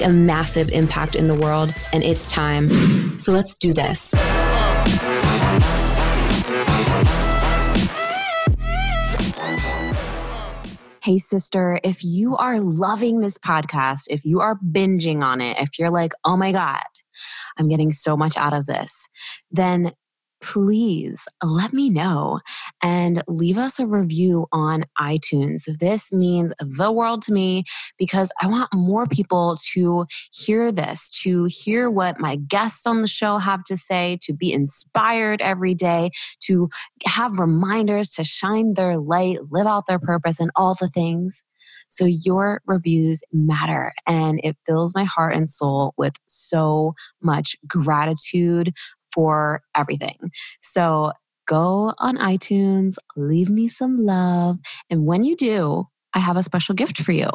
a massive impact in the world, and it's time. So let's do this. Hey, sister, if you are loving this podcast, if you are binging on it, if you're like, oh my God, I'm getting so much out of this, then please let me know and leave us a review on iTunes. This means the world to me because I want more people to hear this, to hear what my guests on the show have to say, to be inspired every day, to have reminders to shine their light, live out their purpose, and all the things. So your reviews matter and it fills my heart and soul with so much gratitude for everything. So go on iTunes, leave me some love. And when you do, I have a special gift for you.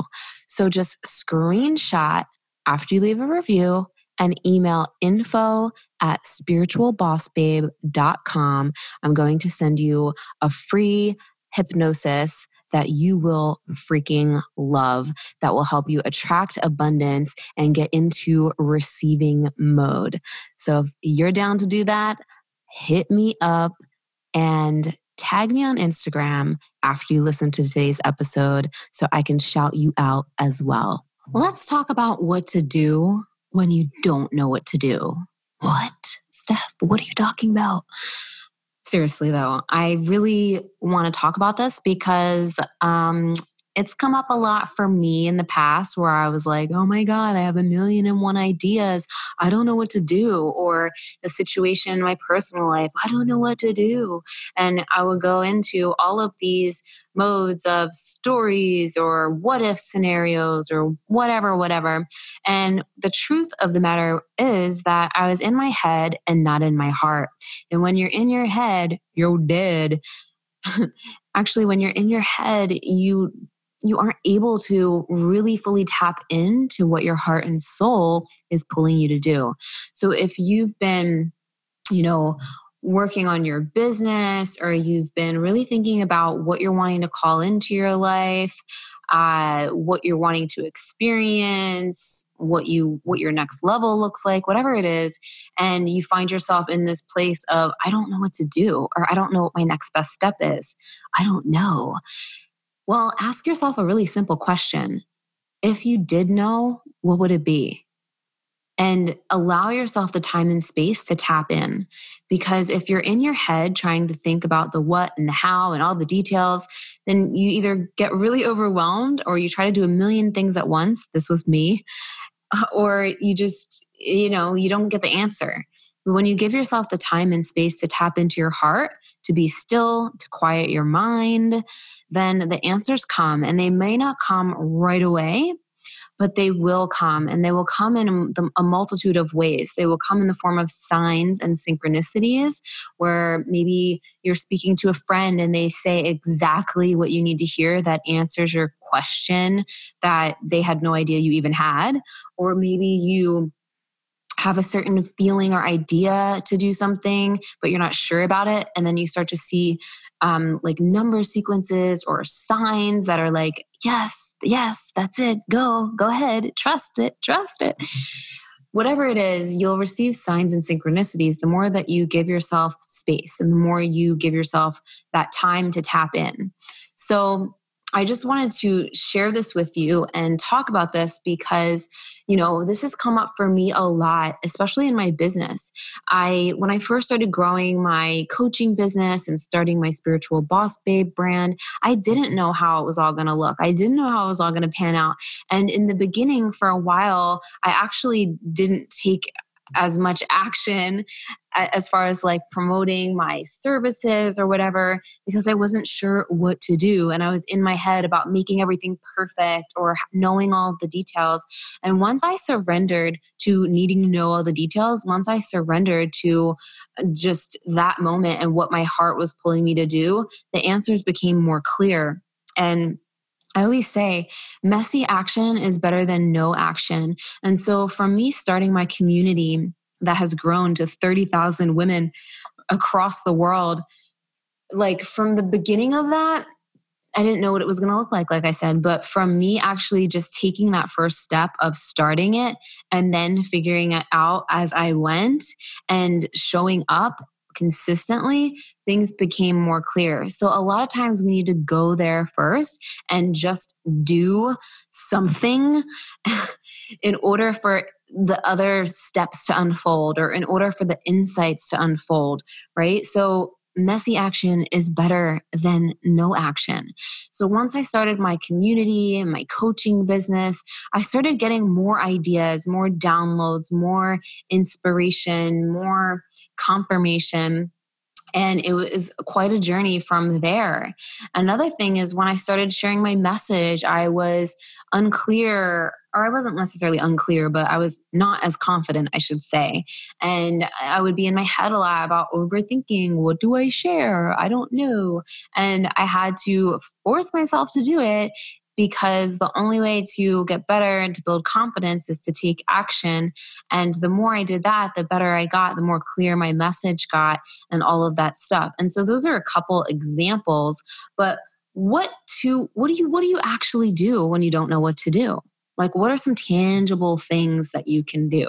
So just screenshot after you leave a review and email info at spiritualbossbabe.com. I'm going to send you a free hypnosis that you will freaking love that will help you attract abundance and get into receiving mode. So if you're down to do that, hit me up and tag me on Instagram after you listen to today's episode so I can shout you out as well. Let's talk about what to do when you don't know what to do. What? Steph, what are you talking about? Seriously, though, I really want to talk about this because um, it's come up a lot for me in the past where I was like, oh my God, I have a million and one ideas. I don't know what to do. Or a situation in my personal life, I don't know what to do. And I would go into all of these modes of stories or what if scenarios or whatever, whatever. And the truth of the matter is that I was in my head and not in my heart. And when you're in your head, you're dead. Actually, when you're in your head, you you aren't able to really fully tap into what your heart and soul is pulling you to do. So if you've been, you know, working on your business or you've been really thinking about what you're wanting to call into your life, uh, what you're wanting to experience, what you what your next level looks like, whatever it is, and you find yourself in this place of I don't know what to do or I don't know what my next best step is. I don't know. Well, ask yourself a really simple question. If you did know, what would it be? And allow yourself the time and space to tap in. Because if you're in your head trying to think about the what and the how and all the details, then you either get really overwhelmed or you try to do a million things at once. This was me. Or you just, you know, you don't get the answer. When you give yourself the time and space to tap into your heart, to be still, to quiet your mind, then the answers come and they may not come right away, but they will come and they will come in a, multitude of ways. They will come in the form of signs and synchronicities where maybe you're speaking to a friend and they say exactly what you need to hear that answers your question that they had no idea you even had. Or maybe you have a certain feeling or idea to do something, but you're not sure about it. And then you start to see um, like number sequences or signs that are like, yes, yes, that's it. Go, go ahead. Trust it, trust it. Whatever it is, you'll receive signs and synchronicities the more that you give yourself space and the more you give yourself that time to tap in. So, I just wanted to share this with you and talk about this because you know this has come up for me a lot especially in my business. I when i first started growing my coaching business and starting my spiritual boss babe brand i didn't know how it was all going to look. I didn't know how it was all going to pan out. And in the beginning for a while i actually didn't take as much action as far as like promoting my services or whatever because I wasn't sure what to do. And I was in my head about making everything perfect or knowing all the details. And once I surrendered to needing to know all the details, once I surrendered to uh, just that moment and what my heart was pulling me to do, the answers became more clear. And I always say messy action is better than no action. And so, from me starting my community that has grown to 30,000 women across the world, like from the beginning of that, I didn't know what it was going to look like, like I said. But from me actually just taking that first step of starting it and then figuring it out as I went and showing up consistently, things became more clear. So a lot of times we need to go there first and just do something in order for the other steps to unfold or in order for the insights to unfold, right? So messy action is better than no action. So once I started my community and my coaching business, I started getting more ideas, more downloads, more inspiration, more confirmation. And it was quite a journey from there. Another thing is when I started sharing my message, I was unclear or I wasn't necessarily unclear, but I was not as confident, I should say. And I would be in my head a lot about overthinking what do I share? I don't know. And I had to force myself to do it because the only way to get better and to build confidence is to take action. And the more I did that, the better I got, the more clear my message got, and all of that stuff. And so those are a couple examples. But what to what do you what do you actually do when you don't know what to do? Like, what are some tangible things that you can do?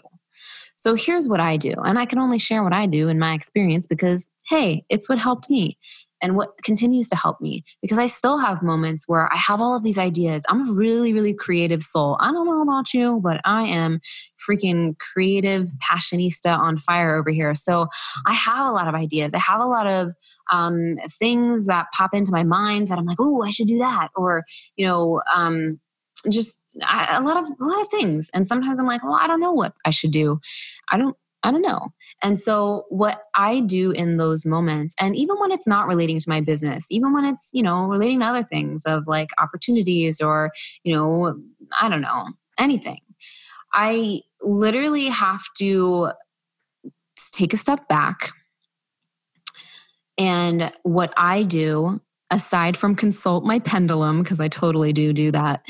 So, here's what I do. And I can only share what I do in my experience because, hey, it's what helped me and what continues to help me because I still have moments where I have all of these ideas. I'm a really, really creative soul. I don't know about you, but I am freaking creative passionista on fire over here. So I have a lot of ideas. I have a lot of um, things that pop into my mind that I'm like, oh, I should do that. Or, you know, um, just a lot of a lot of things. And sometimes i'm like well i don't know what i should do. I don't i don't know. And so what i do in those moments and even when it's not relating to my business even when it's you know relating to other things of like opportunities or you know i don't know anything i literally have to take a step back and what i do aside from consult my pendulum because i totally do do that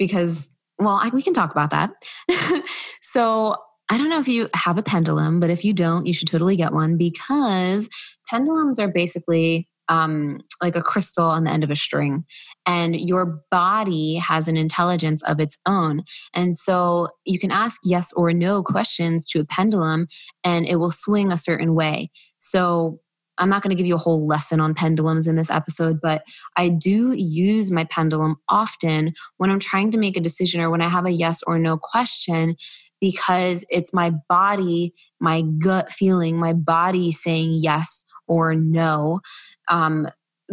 because, well, I, we can talk about that. so I don't know if you have a pendulum, but if you don't, you should totally get one because pendulums are basically um, like a crystal on the end of a string, and your body has an intelligence of its own. And so you can ask yes or no questions to a pendulum, and it will swing a certain way. So I'm not going to give you a whole lesson on pendulums in this episode, but I do use my pendulum often when I'm trying to make a decision or when I have a yes or no question because it's my body, my gut feeling, my body saying yes or no. Um,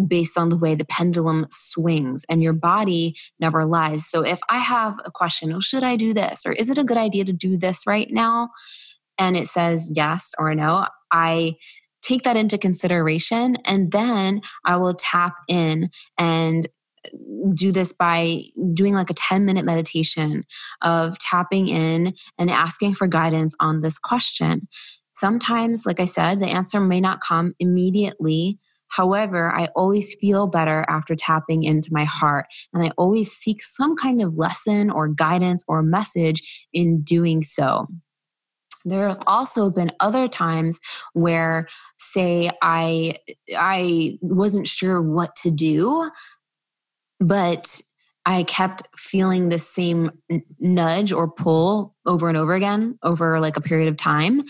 based on the way the pendulum swings and your body never lies. So if I have a question, oh, should I do this? Or is it a good idea to do this right now? And it says yes or no, I take that into consideration and then I will tap in and do this by doing like a 10 minute meditation of tapping in and asking for guidance on this question. Sometimes, like I said, the answer may not come immediately. However, I always feel better after tapping into my heart, and I always seek some kind of lesson or guidance or message in doing so there have also been other times where say i i wasn't sure what to do but i kept feeling the same nudge or pull over and over again over like a period of time.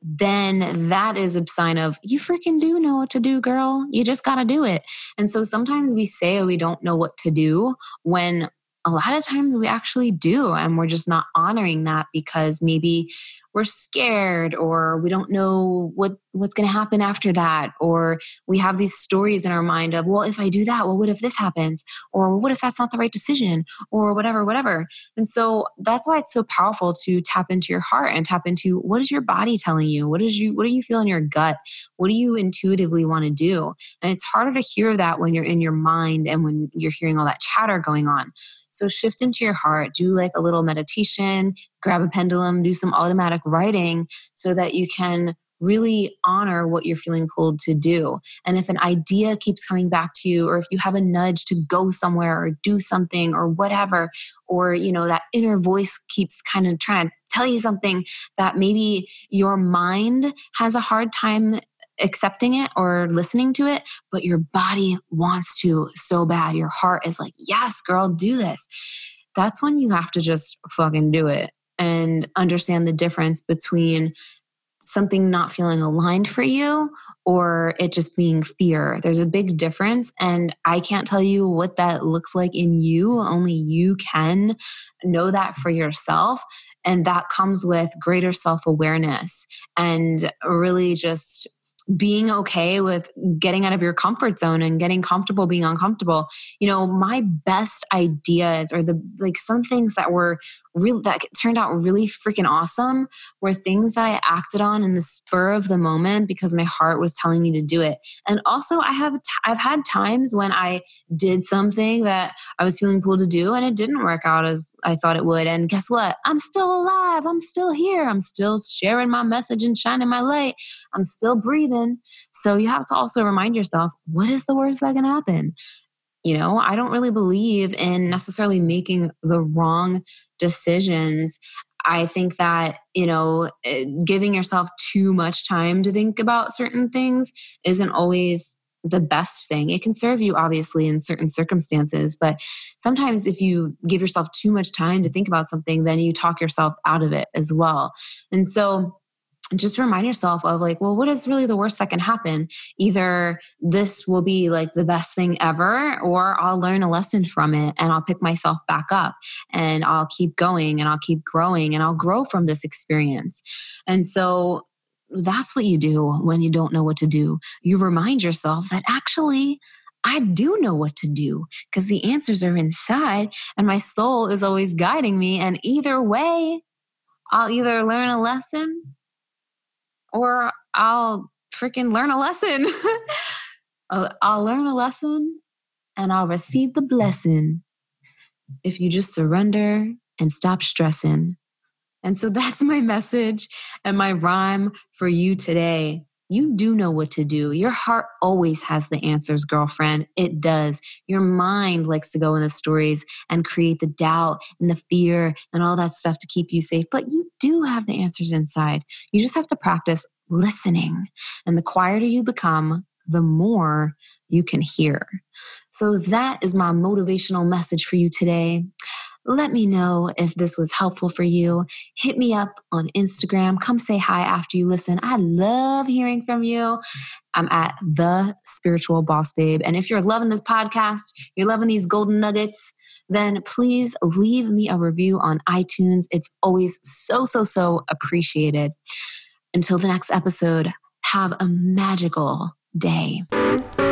Then that is a sign of you freaking do know what to do girl. You just got to do it. And so sometimes we say we don't know what to do when a lot of times we actually do and we're just not honoring that because maybe we're scared or we don't know what what's going to happen after that or we have these stories in our mind of well if i do that well what if this happens? Or what if that's not the right decision? Or whatever whatever. And so that's why it's so powerful to tap into your heart and tap into what is your body telling you? What is you what do you feel in your gut? What do you intuitively want to do? And it's harder to hear that when you're in your mind and when you're hearing all that chatter going on. So shift into your heart, do like a little meditation, grab a pendulum, do some automatic writing so that you can really honor what you're feeling pulled to do. And if an idea keeps coming back to you, or if you have a nudge to go somewhere or do something or whatever, or you know, that inner voice keeps kind of trying to tell you something that maybe your mind has a hard time accepting it or listening to it, but your body wants to so bad. Your heart is like, yes, girl, do this. That's when you have to just fucking do it and understand the difference between something not feeling aligned for you or it just being fear. There's a big difference. And I can't tell you what that looks like in you. Only you can know that for yourself. And that comes with greater self awareness and really just being okay with getting out of your comfort zone and getting comfortable being uncomfortable. You know, my best ideas or the like some things that were really that turned out really freaking awesome were things that I acted on in the spur of the moment because my heart was telling me to do it. And also I have I've had times when I did something that I was feeling pulled to do and it didn't work out as I thought it would. And guess what? I'm still alive. I'm still here. I'm still sharing my message and shining my light. I'm still breathing. So you have to also remind yourself, what is the worst that can happen? You know, I don't really believe in necessarily making the wrong decisions. I think that, you know, eh, giving yourself too much time to think about certain things isn't always the best thing. It can serve you, obviously, in certain circumstances, but sometimes if you give yourself too much time to think about something, then you talk yourself out of it as well. And so, just remind yourself of like, well, what is really the worst that can happen? Either this will be like the best thing ever, or I'll learn a lesson from it and I'll pick myself back up and I'll keep going and I'll keep growing and I'll grow from this experience. And so that's what you do when you don't know what to do. You remind yourself that actually, I do know what to do because the answers are inside and my soul is always guiding me. And either way, I'll either learn a lesson or I'll freaking learn a lesson. Uh, I'll learn a lesson and I'll receive the blessing if you just surrender and stop stressing. And so that's my message and my rhyme for you today. You do know what to do. Your heart always has the answers, girlfriend. It does. Your mind likes to go in the stories and create the doubt and the fear and all that stuff to keep you safe. But you do have the answers inside. You just have to practice listening. And the quieter you become, the more you can hear. So, that is my motivational message for you today. Let me know if this was helpful for you. Hit me up on Instagram. Come say hi after you listen. I love hearing from you. I'm at the spiritual boss babe. And if you're loving this podcast, you're loving these golden nuggets, then please leave me a review on iTunes. It's always so, so, so appreciated. Until the next episode, have a magical day.